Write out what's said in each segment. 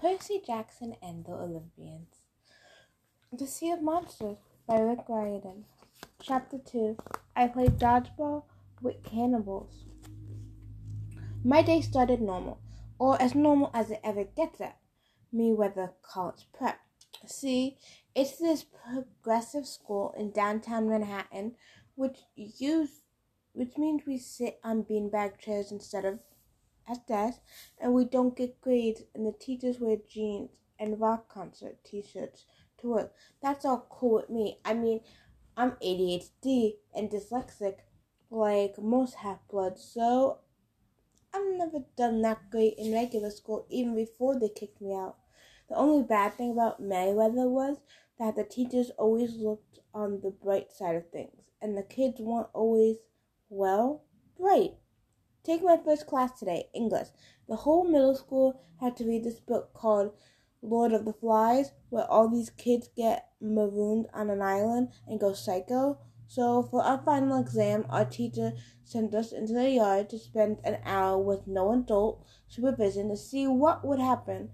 Percy Jackson and the Olympians. The Sea of Monsters by Rick Riordan. Chapter 2 I played dodgeball with cannibals. My day started normal, or as normal as it ever gets at Meriwether College Prep. See, it's this progressive school in downtown Manhattan, which use, which means we sit on beanbag chairs instead of at desk, and we don't get grades, and the teachers wear jeans and rock concert t-shirts to work. That's all cool with me. I mean, I'm ADHD and dyslexic, like most half-bloods, so I've never done that great in regular school, even before they kicked me out. The only bad thing about Meriwether was that the teachers always looked on the bright side of things, and the kids weren't always, well, bright. Take my first class today, English. The whole middle school had to read this book called Lord of the Flies, where all these kids get marooned on an island and go psycho. So for our final exam, our teacher sent us into the yard to spend an hour with no adult supervision to see what would happen.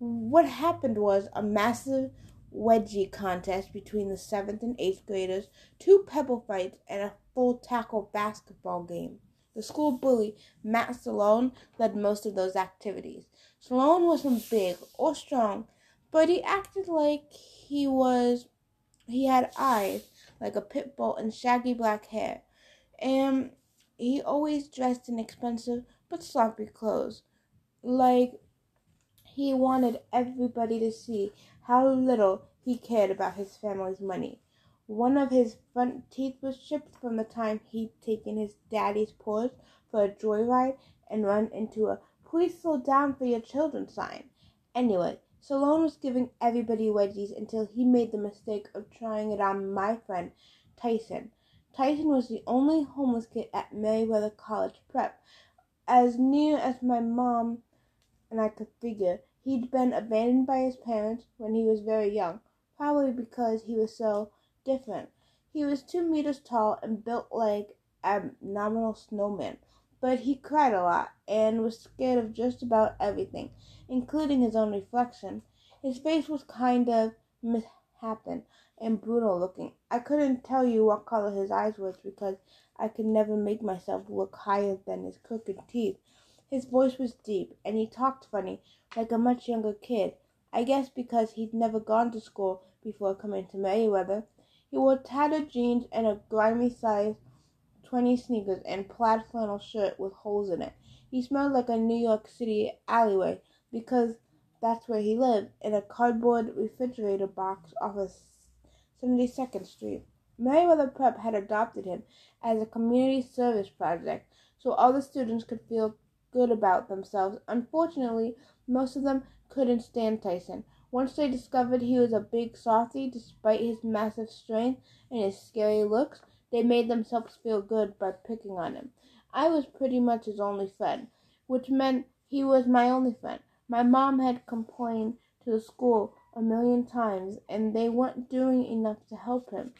What happened was a massive wedgie contest between the seventh and eighth graders, two pebble fights, and a full tackle basketball game. The school bully, Matt Stallone, led most of those activities. Stallone wasn't big or strong, but he acted like he was. He had eyes like a pit bull and shaggy black hair, and he always dressed in expensive but sloppy clothes. Like he wanted everybody to see how little he cared about his family's money. One of his front teeth was chipped from the time he'd taken his daddy's Porsche for a joyride and run into a please slow down for your children sign. Anyway, Stallone was giving everybody wedgies until he made the mistake of trying it on my friend Tyson. Tyson was the only homeless kid at Meriwether College Prep. As near as my mom and I could figure, he'd been abandoned by his parents when he was very young, probably because he was so different. He was two meters tall and built like a nominal snowman, but he cried a lot and was scared of just about everything, including his own reflection. His face was kind of mishapen and brutal looking. I couldn't tell you what color his eyes were because I could never make myself look higher than his crooked teeth. His voice was deep, and he talked funny, like a much younger kid. I guess because he'd never gone to school before coming to Meriwether. He wore tattered jeans and a grimy size 20 sneakers and plaid flannel shirt with holes in it. He smelled like a New York City alleyway because that's where he lived, in a cardboard refrigerator box off of 72nd Street. Meriwether Prep had adopted him as a community service project so all the students could feel good about themselves. Unfortunately, most of them couldn't stand Tyson. Once they discovered he was a big softy, despite his massive strength and his scary looks, they made themselves feel good by picking on him. I was pretty much his only friend, which meant he was my only friend. My mom had complained to the school a million times, and they weren't doing enough to help him.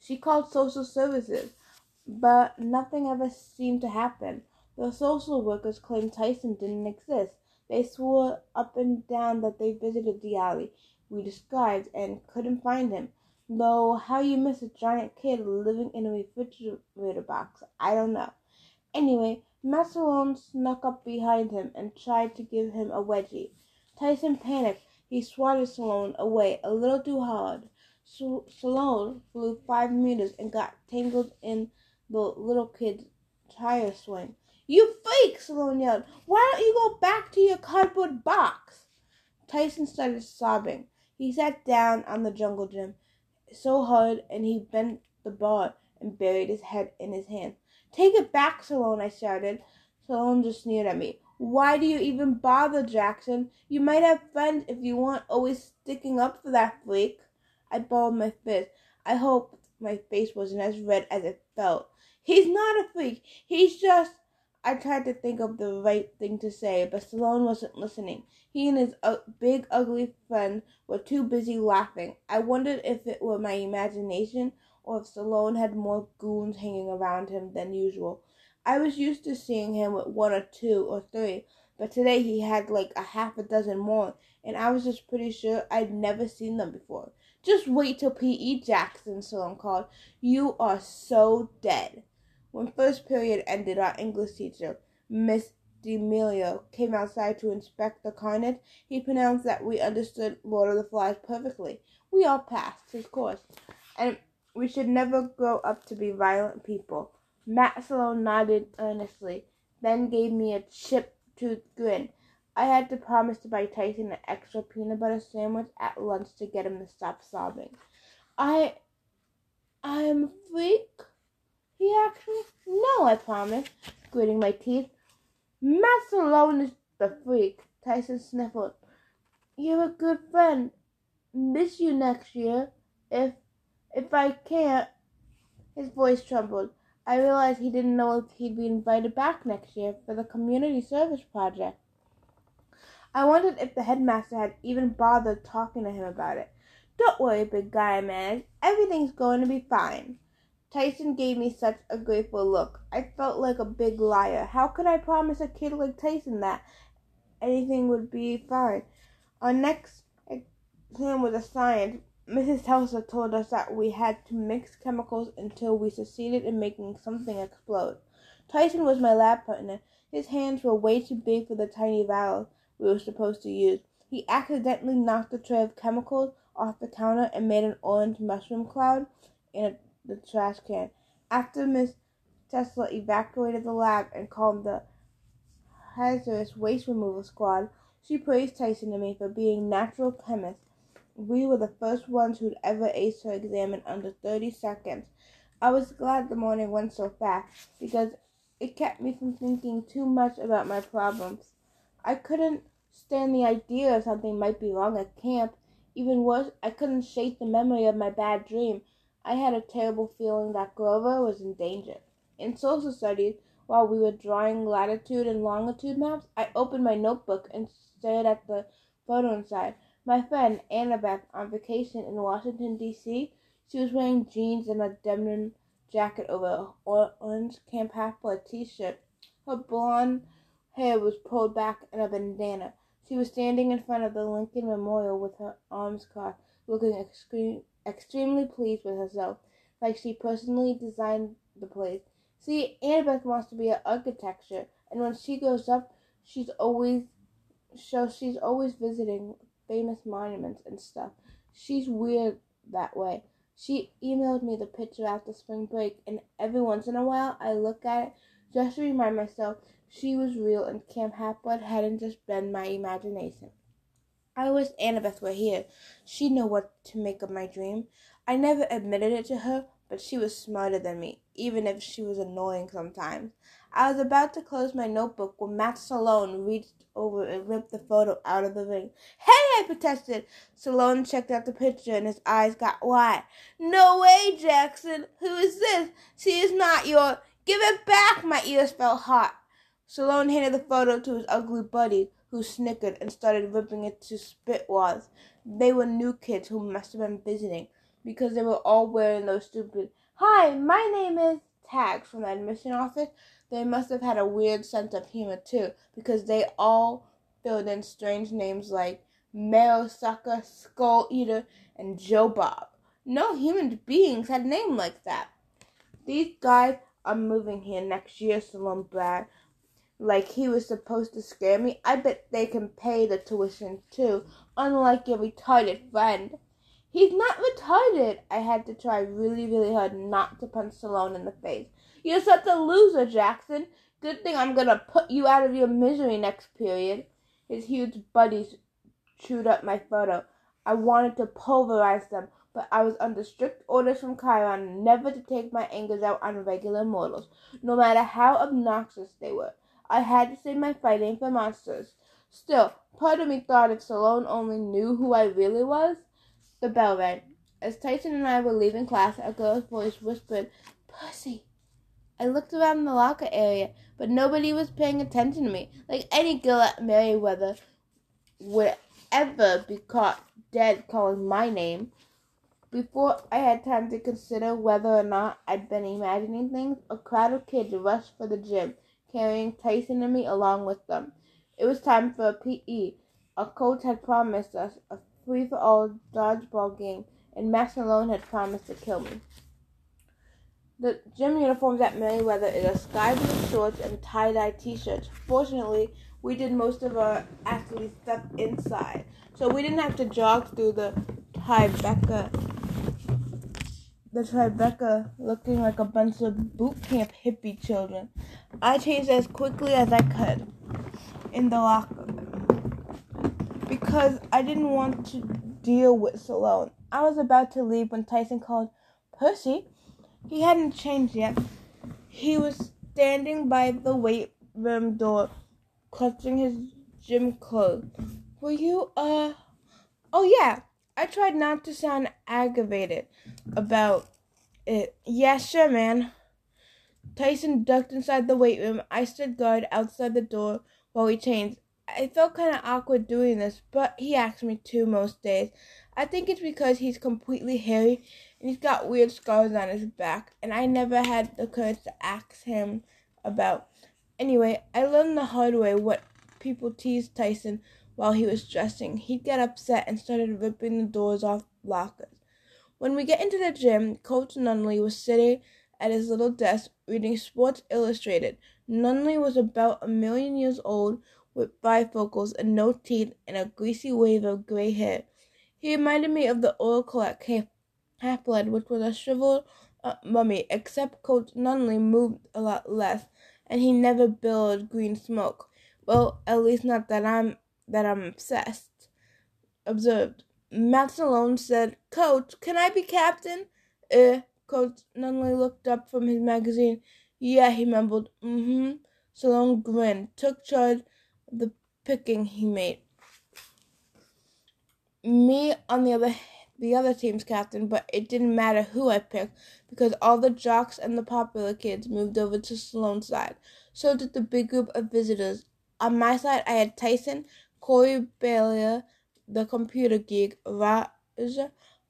She called social services, but nothing ever seemed to happen. The social workers claimed Tyson didn't exist. They swore up and down that they visited the alley we described and couldn't find him. Though how you miss a giant kid living in a refrigerator box, I don't know. Anyway, Matt Stallone snuck up behind him and tried to give him a wedgie. Tyson panicked. He swatted Stallone away a little too hard. Stallone flew five meters and got tangled in the little kid's tire swing. You freak! Stallone yelled. Why don't you go back to your cardboard box? Tyson started sobbing. He sat down on the jungle gym so hard and he bent the bar and buried his head in his hands. Take it back, Stallone, I shouted. Stallone just sneered at me. Why do you even bother, Jackson? You might have friends if you weren't always sticking up for that freak. I balled my fist. I hoped my face wasn't as red as it felt. He's not a freak. He's just I tried to think of the right thing to say, but Stallone wasn't listening. He and his uh, big, ugly friend were too busy laughing. I wondered if it were my imagination or if Stallone had more goons hanging around him than usual. I was used to seeing him with one or two or three, but today he had like a half a dozen more, and I was just pretty sure I'd never seen them before. Just wait till P.E. Jackson, Sloan called. You are so dead. When first period ended, our English teacher, Miss D'Amelio, came outside to inspect the carnage. He pronounced that we understood Lord of the Flies perfectly. We all passed his course, and we should never grow up to be violent people. Sloan nodded earnestly, then gave me a chip toothed grin. I had to promise to buy Tyson an extra peanut butter sandwich at lunch to get him to stop sobbing. I I'm a freak? He me. No, I promised, gritting my teeth. Matt Sloan is the freak, Tyson sniffled. You're a good friend. Miss you next year. If if I can't his voice trembled. I realized he didn't know if he'd be invited back next year for the community service project. I wondered if the headmaster had even bothered talking to him about it. Don't worry, big guy, managed. Everything's going to be fine. Tyson gave me such a grateful look. I felt like a big liar. How could I promise a kid like Tyson that anything would be fine? Our next exam was a science. Mrs. Tesla told us that we had to mix chemicals until we succeeded in making something explode. Tyson was my lab partner. His hands were way too big for the tiny valve we were supposed to use. He accidentally knocked the tray of chemicals off the counter and made an orange mushroom cloud in a, the trash can. After Miss Tesla evacuated the lab and called the hazardous waste removal squad, she praised Tyson and me for being natural chemists. We were the first ones who'd ever aced her exam in under 30 seconds. I was glad the morning went so fast because it kept me from thinking too much about my problems. I couldn't stand the idea of something might be wrong at camp. Even worse, I couldn't shake the memory of my bad dream. I had a terrible feeling that Grover was in danger. In social studies, while we were drawing latitude and longitude maps, I opened my notebook and stared at the photo inside. My friend Annabeth on vacation in Washington D.C. She was wearing jeans and a denim jacket over an orange Camp Half-Blood T-shirt. Her blonde hair was pulled back in a bandana. She was standing in front of the Lincoln Memorial with her arms crossed, looking extreme, extremely pleased with herself, like she personally designed the place. See, Annabeth wants to be an architecture, and when she grows up, she's always so she's always visiting famous monuments and stuff. She's weird that way. She emailed me the picture after spring break, and every once in a while I look at it just to remind myself she was real and Camp Half-Blood hadn't just been my imagination. I wish Annabeth were here. She'd know what to make of my dream. I never admitted it to her, but she was smarter than me, even if she was annoying sometimes. I was about to close my notebook when Matt Sloan reached over and ripped the photo out of the ring. Hey, I protested. Sloan checked out the picture and his eyes got wide. No way, Jackson. Who is this? She is not your. Give it back. My ears felt hot. Sloan handed the photo to his ugly buddy, who snickered and started ripping it to spitwads. They were new kids who must have been visiting, because they were all wearing those stupid, Hi, my name is tags from the admission office. They must have had a weird sense of humor, too, because they all filled in strange names like Marrow Sucker, Skull Eater, and Joe Bob. No human beings had names like that. These guys are moving here next year, Sloan bragged like he was supposed to scare me. I bet they can pay the tuition too, unlike your retarded friend. He's not retarded. I had to try really, really hard not to punch Sloan in the face. You're such a loser, Jackson. Good thing I'm gonna put you out of your misery next period. His huge buddies chewed up my photo. I wanted to pulverize them, but I was under strict orders from Chiron never to take my angers out on regular mortals, no matter how obnoxious they were. I had to save my fighting for monsters. Still, part of me thought if Sloan only knew who I really was. The bell rang. As Tyson and I were leaving class, a girl's voice whispered, Percy. I looked around the locker area, but nobody was paying attention to me. Like any girl at Meriwether would ever be caught dead calling my name. Before I had time to consider whether or not I'd been imagining things, a crowd of kids rushed for the gym carrying Tyson and me along with them. It was time for a PE. Our coach had promised us a free for all dodgeball game, and Matt Sloan had promised to kill me. The gym uniforms at Meriwether is a sky blue shorts and tie dye t shirts. Fortunately, we did most of our athletes stuff inside, so we didn't have to jog through the Tribeca. The Tribeca looking like a bunch of boot camp hippie children. I changed as quickly as I could in the locker room because I didn't want to deal with Salone. I was about to leave when Tyson called Percy. He hadn't changed yet. He was standing by the weight room door, clutching his gym clothes. Were you, uh. Oh, yeah. I tried not to sound aggravated about it. Yeah, sure, man. Tyson ducked inside the weight room. I stood guard outside the door while we changed. I felt kind of awkward doing this, but he asked me to most days. I think it's because he's completely hairy and he's got weird scars on his back, and I never had the courage to ask him about. Anyway, I learned the hard way what people tease Tyson while he was dressing. He'd get upset and started ripping the doors off lockers. When we get into the gym, Coach Nunley was sitting at his little desk reading Sports Illustrated. Nunley was about a million years old with bifocals and no teeth and a greasy wave of gray hair. He reminded me of the oracle at Camp Half-Blood, which was a shriveled uh, mummy, except Coach Nunley moved a lot less, and he never billowed green smoke. Well, at least not that I'm that I'm obsessed. Observed. Matt Salone said, Coach, can I be captain? Uh, Coach Nunley looked up from his magazine. Yeah, he mumbled. Mm-hmm. Salone grinned, took charge of the picking he made. Me, on the other the other team's captain, but it didn't matter who I picked because all the jocks and the popular kids moved over to Salone's side. So did the big group of visitors. On my side, I had Tyson, Corey Bailey, the computer geek, Raj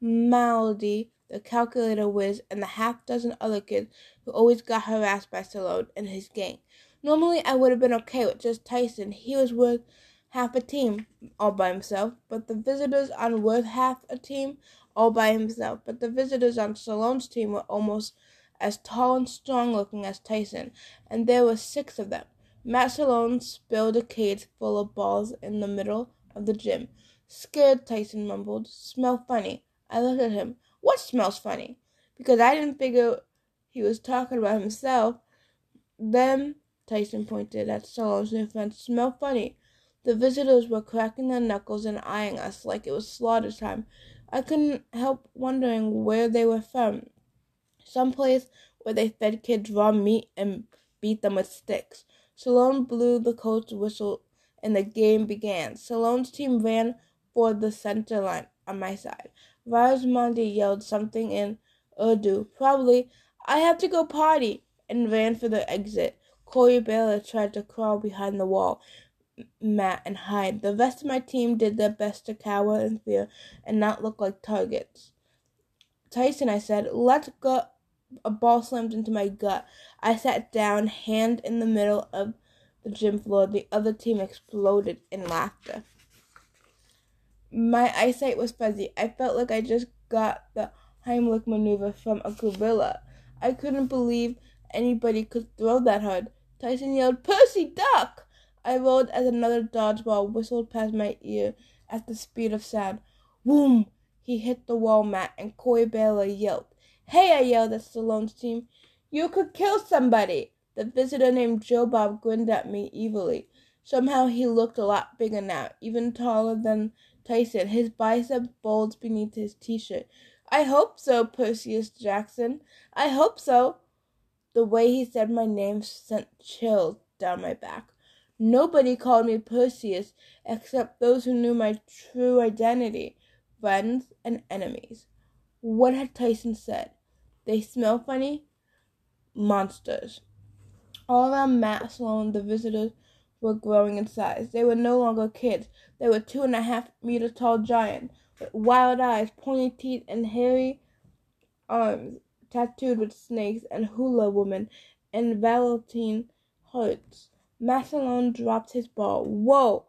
Mandali, the calculator whiz, and the half dozen other kids who always got harassed by Salone and his gang. Normally, I would have been okay with just Tyson. He was worth half a team all by himself, but the visitors on worth half a team all by himself. But the visitors on Salone's team were almost as tall and strong looking as Tyson, and there were six of them. Matt Salone spilled a cage full of balls in the middle of the gym. Scared, Tyson mumbled. Smell funny. I looked at him. What smells funny? Because I didn't figure he was talking about himself. Then Tyson pointed at Salone's new friend. Smell funny. The visitors were cracking their knuckles and eyeing us like it was slaughter time. I couldn't help wondering where they were from. Some place where they fed kids raw meat and beat them with sticks. Salone blew the coach whistle and the game began. Salone's team ran for the center line on my side. Raj Mandali yelled something in Urdu, probably, I have to go potty, and ran for the exit. Corey Bailer tried to crawl behind the wall, mat and hide. The rest of my team did their best to cower in fear and not look like targets. Tyson, I said, let's go. A ball slammed into my gut. I sat down, hand in the middle of the gym floor. The other team exploded in laughter. My eyesight was fuzzy. I felt like I just got the Heimlich maneuver from a gorilla. I couldn't believe anybody could throw that hard. Tyson yelled, Percy, duck! I rolled as another dodgeball whistled past my ear at the speed of sound. Boom! He hit the wall mat, and Corey Bailer yelped. Hey, I yelled at Salone's team. You could kill somebody! The visitor named Joe Bob grinned at me evilly. Somehow he looked a lot bigger now, even taller than Tyson. His biceps bulged beneath his t-shirt. I hope so, Perseus Jackson. I hope so. The way he said my name sent chills down my back. Nobody called me Perseus except those who knew my true identity, friends and enemies. What had Tyson said? They smell funny? Monsters. All around Matt Salone, the visitors were growing in size. They were no longer kids. They were two and a half meter tall giants with wild eyes, pointy teeth, and hairy arms tattooed with snakes and hula women and Valentine hearts. Matt Sloan dropped his ball. Whoa,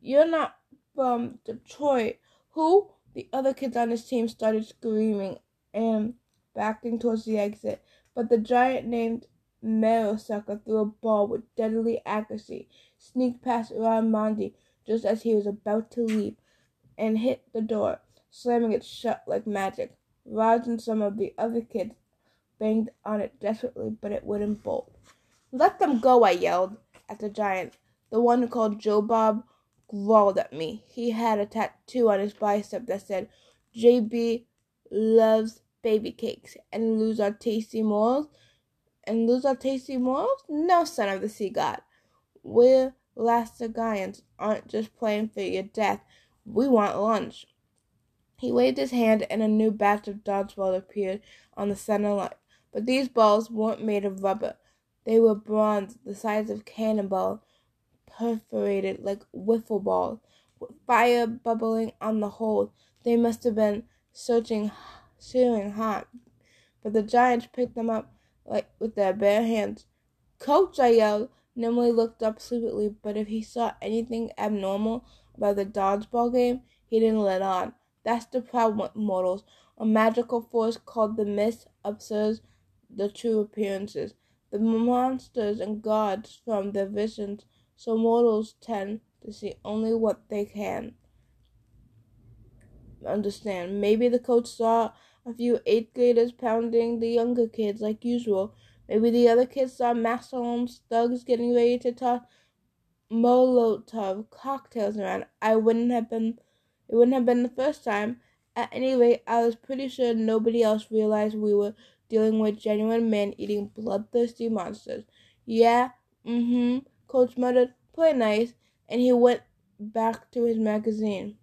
you're not from Detroit. Who? The other kids on his team started screaming and backing towards the exit, but the giant named Marrowsucker threw a ball with deadly accuracy, sneaked past Raj Mandali just as he was about to leap, and hit the door, slamming it shut like magic. Raj and some of the other kids banged on it desperately, but it wouldn't bolt. Let them go, I yelled at the giant. The one called Joe Bob growled at me. He had a tattoo on his bicep that said, JB loves baby cakes and lose our tasty morals. And lose our tasty morals? No, son of the sea god. We're Laistrygonians aren't just playing for your death. We want lunch. He waved his hand and a new batch of dodgeball appeared on the center line. But these balls weren't made of rubber. They were bronze, the size of cannonball, perforated like wiffle balls, with fire bubbling on the hold. They must have been searching, searing hot. But the giants picked them up like with their bare hands. Coach, I yelled. Nunley looked up sleepily, but if he saw anything abnormal about the dodgeball game, he didn't let on. That's the problem with mortals. A magical force called the mist obscures the true appearances, the monsters and gods from their visions, so mortals tend to see only what they can understand. Maybe the coach saw a few eighth graders pounding the younger kids like usual. Maybe the other kids saw Matt Sloan's thugs getting ready to toss Molotov cocktails around. I wouldn't have been it wouldn't have been the first time. At any rate, I was pretty sure nobody else realized we were dealing with genuine men eating bloodthirsty monsters. Yeah, mm-hmm, Coach muttered, play nice, and he went back to his magazine.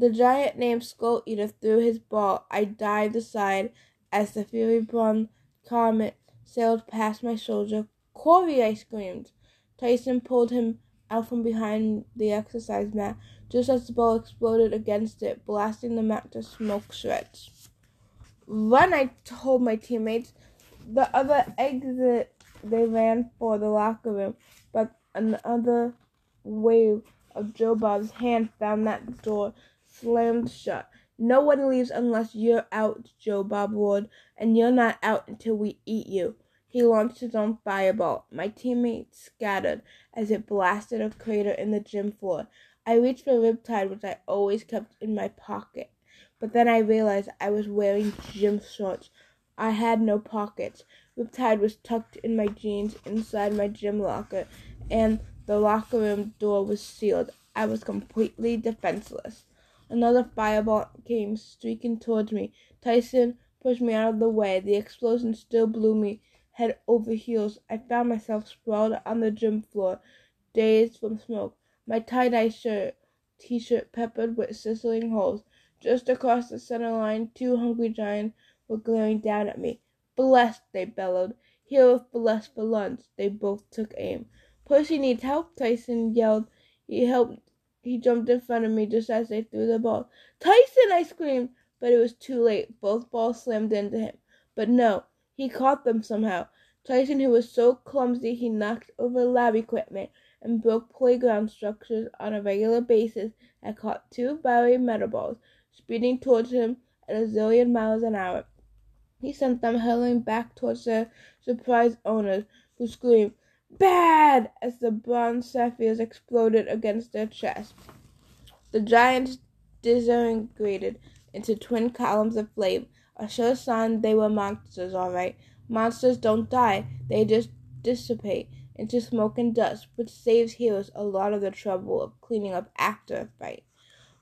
The giant named Skull Eater threw his ball. I dived aside as the Fury Bronze Comet sailed past my shoulder. Corey, I screamed. Tyson pulled him out from behind the exercise mat just as the ball exploded against it, blasting the mat to smoke shreds. Run, I told my teammates. The other exit, they ran for the locker room, but another wave of Joe Bob's hand found that door slammed shut. No one leaves unless you're out, Joe Bob roared, and you're not out until we eat you. He launched his own fireball. My teammates scattered as it blasted a crater in the gym floor. I reached for Riptide, which I always kept in my pocket. But then I realized I was wearing gym shorts. I had no pockets. Riptide was tucked in my jeans inside my gym locker, and the locker room door was sealed. I was completely defenseless. Another fireball came streaking towards me. Tyson pushed me out of the way. The explosion still blew me head over heels. I found myself sprawled on the gym floor, dazed from smoke. My tie-dye shirt, t-shirt peppered with sizzling holes. Just across the center line, two hungry giants were glaring down at me. Blessed, they bellowed. Here with blessed for lunch. They both took aim. Percy needs help, Tyson yelled. He helped. He jumped in front of me just as they threw the ball. Tyson, I screamed, but it was too late. Both balls slammed into him. But no, he caught them somehow. Tyson, who was so clumsy he knocked over lab equipment and broke playground structures on a regular basis, had caught two Bowery metal balls speeding towards him at a zillion miles an hour. He sent them hurtling back towards their surprised owners, who screamed, Bad! as the bronze sapphires exploded against their chests. The giants disintegrated into twin columns of flame, a sure sign they were monsters, all right. Monsters don't die, they just dissipate into smoke and dust, which saves heroes a lot of the trouble of cleaning up after a fight.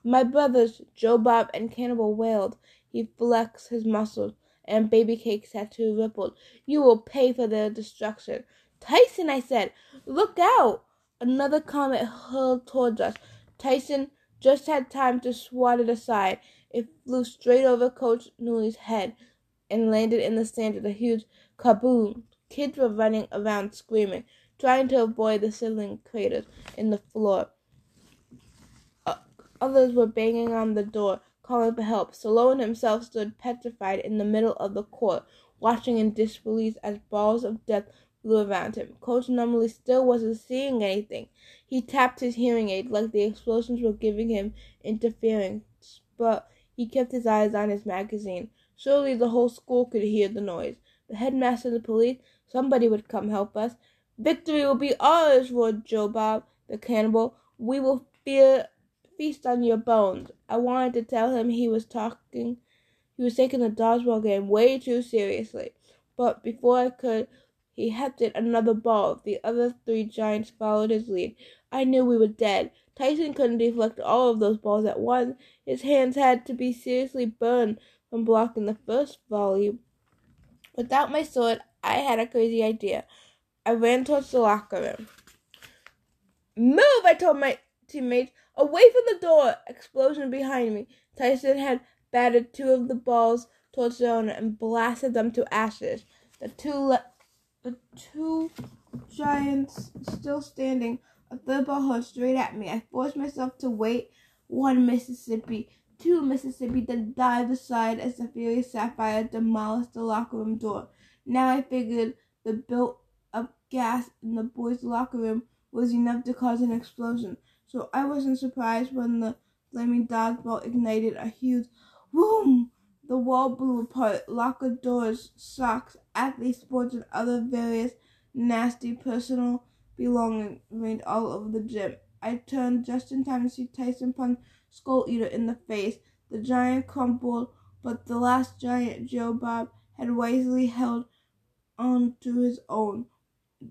My brothers, Joe Bob and Cannibal wailed. He flexed his muscles, and Baby Cake's tattoo rippled. You will pay for their destruction. Tyson, I said, look out! Another comet hurled towards us. Tyson just had time to swat it aside. It flew straight over Coach Nunley's head and landed in the sand with a huge kaboom. Kids were running around screaming, trying to avoid the sizzling craters in the floor. Others were banging on the door, calling for help. Stallone himself stood petrified in the middle of the court, watching in disbelief as balls of death blew around him. Coach Nunley still wasn't seeing anything. He tapped his hearing aid like the explosions were giving him interference, but he kept his eyes on his magazine. Surely the whole school could hear the noise. The headmaster, the police, somebody would come help us. Victory will be ours, roared Joe Bob, the cannibal. We will fear, feast on your bones. I wanted to tell him he was talking, he was taking the dodgeball game way too seriously. But before I could, he hefted another ball. The other three giants followed his lead. I knew we were dead. Tyson couldn't deflect all of those balls at once. His hands had to be seriously burned from blocking the first volley. Without my sword, I had a crazy idea. I ran towards the locker room. Move, I told my teammates. Away from the door! Explosion behind me. Tyson had batted two of the balls towards the owner and blasted them to ashes. The two le- the two giants still standing. A third ball hit straight at me. I forced myself to wait. One Mississippi, two Mississippi, then dived aside as the furious sapphire demolished the locker room door. Now I figured the built up gas in the boys' locker room was enough to cause an explosion, so I wasn't surprised when the flaming dodgeball ignited a huge boom. The wall blew apart. Locker doors, socks, athlete sports, and other various nasty personal belongings rained all over the gym. I turned just in time to see Tyson punch Skull Eater in the face. The giant crumpled, but the last giant, Joe Bob, had wisely held on to his own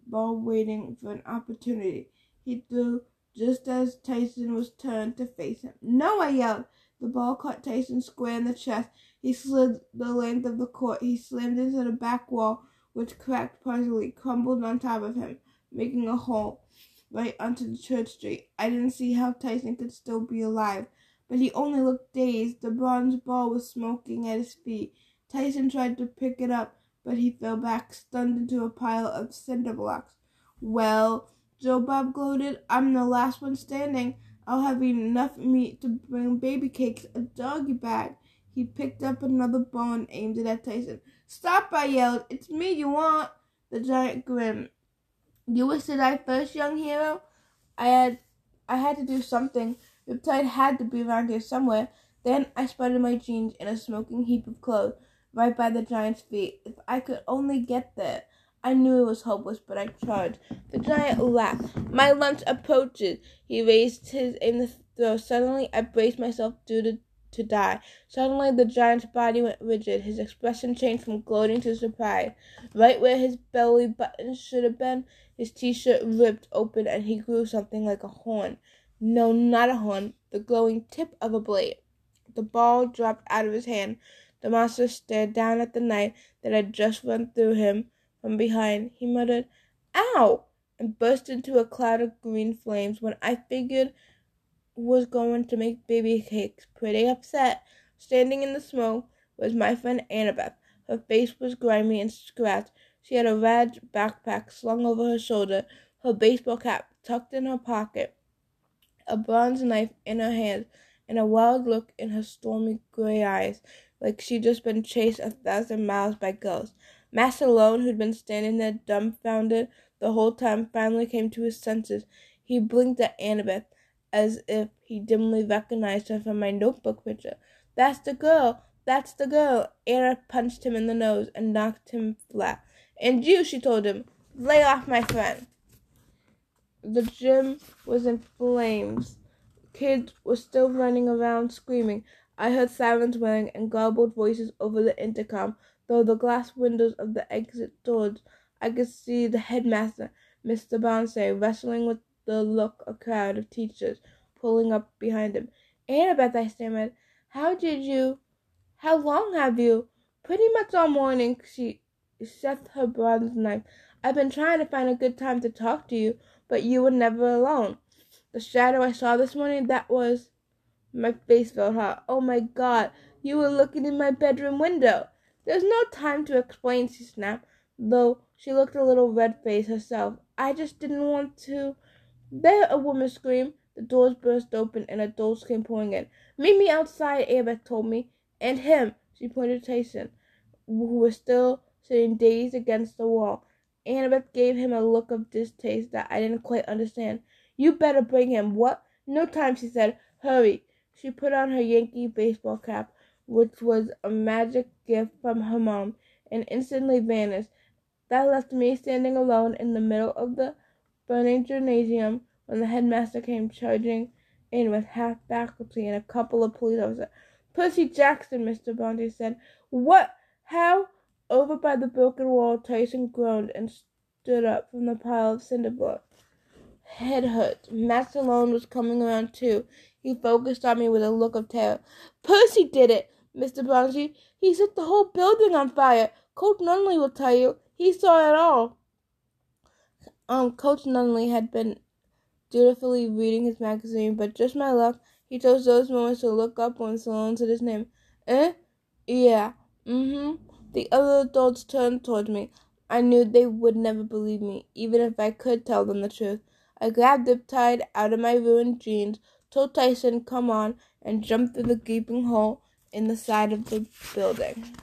ball, waiting for an opportunity. He threw just as Tyson was turned to face him. No, I yelled. The ball caught Tyson square in the chest. He slid the length of the court. He slammed into the back wall, which cracked partially, crumbled on top of him, making a hole right onto the church street. I didn't see how Tyson could still be alive, but he only looked dazed. The bronze ball was smoking at his feet. Tyson tried to pick it up, but he fell back, stunned into a pile of cinder blocks. Well, Joe Bob gloated, I'm the last one standing. I'll have enough meat to bring baby cakes, a doggy bag. He picked up another ball and aimed it at Tyson. Stop, I yelled. It's me you want. The giant grinned. You wish to die first, young hero? I had I had to do something. Riptide had to be around here somewhere. Then I spotted my jeans in a smoking heap of clothes right by the giant's feet. If I could only get there. I knew it was hopeless, but I charged. The giant laughed. My lunch approaches. He raised his in the throw. Suddenly, I braced myself due to, to die. Suddenly, the giant's body went rigid. His expression changed from gloating to surprise. Right where his belly button should have been, his t-shirt ripped open, and he grew something like a horn. No, not a horn. The glowing tip of a blade. The ball dropped out of his hand. The monster stared down at the knife that had just run through him from behind. He muttered, Ow! and burst into a cloud of green flames when I figured was going to make baby cakes pretty upset. Standing in the smoke was my friend Annabeth. Her face was grimy and scratched. She had a red backpack slung over her shoulder, her baseball cap tucked in her pocket, a bronze knife in her hand, and a wild look in her stormy gray eyes, like she'd just been chased a thousand miles by ghosts. Matt Sloan, who'd been standing there dumbfounded the whole time, finally came to his senses. He blinked at Annabeth as if he dimly recognized her from my notebook picture. That's the girl! That's the girl! Anna punched him in the nose and knocked him flat. And you, she told him, lay off my friend. The gym was in flames. Kids were still running around screaming. I heard sirens whirring and garbled voices over the intercom. Through the glass windows of the exit doors, I could see the headmaster, Mr. Bonsai, wrestling with the look a crowd of teachers pulling up behind him. Annabeth, I stammered, how did you, how long have you? Pretty much all morning, she set her bronze knife. I've been trying to find a good time to talk to you, but you were never alone. The shadow I saw this morning, that was. My face felt hot. Oh my god, you were looking in my bedroom window. There's no time to explain, she snapped, though she looked a little red faced herself. I just didn't want to. There, a woman screamed. The doors burst open and adults came pouring in. Meet me outside, Annabeth told me. And him, she pointed to Tyson, who was still sitting dazed against the wall. Annabeth gave him a look of distaste that I didn't quite understand. You better bring him. What? No time, she said. Hurry. She put on her Yankee baseball cap, which was a magic gift from her mom, and instantly vanished. That left me standing alone in the middle of the burning gymnasium when the headmaster came charging in with half faculty and a couple of police officers. Percy Jackson, Mr. Bronte said. What? How? Over by the broken wall, Tyson groaned and stood up from the pile of cinder block. Head hurt. Matt Sloan was coming around too. He focused on me with a look of terror. Percy did it, Mr. Bronte. He set the whole building on fire. Coach Nunley will tell you. He saw it all. Um, Coach Nunley had been dutifully reading his magazine, but just my luck, he chose those moments to look up when Sloan said his name. Eh? Yeah. Mm-hmm. The other adults turned towards me. I knew they would never believe me, even if I could tell them the truth. I grabbed the Riptide out of my ruined jeans, told Tyson, come on, and jumped through the gaping hole in the side of the building.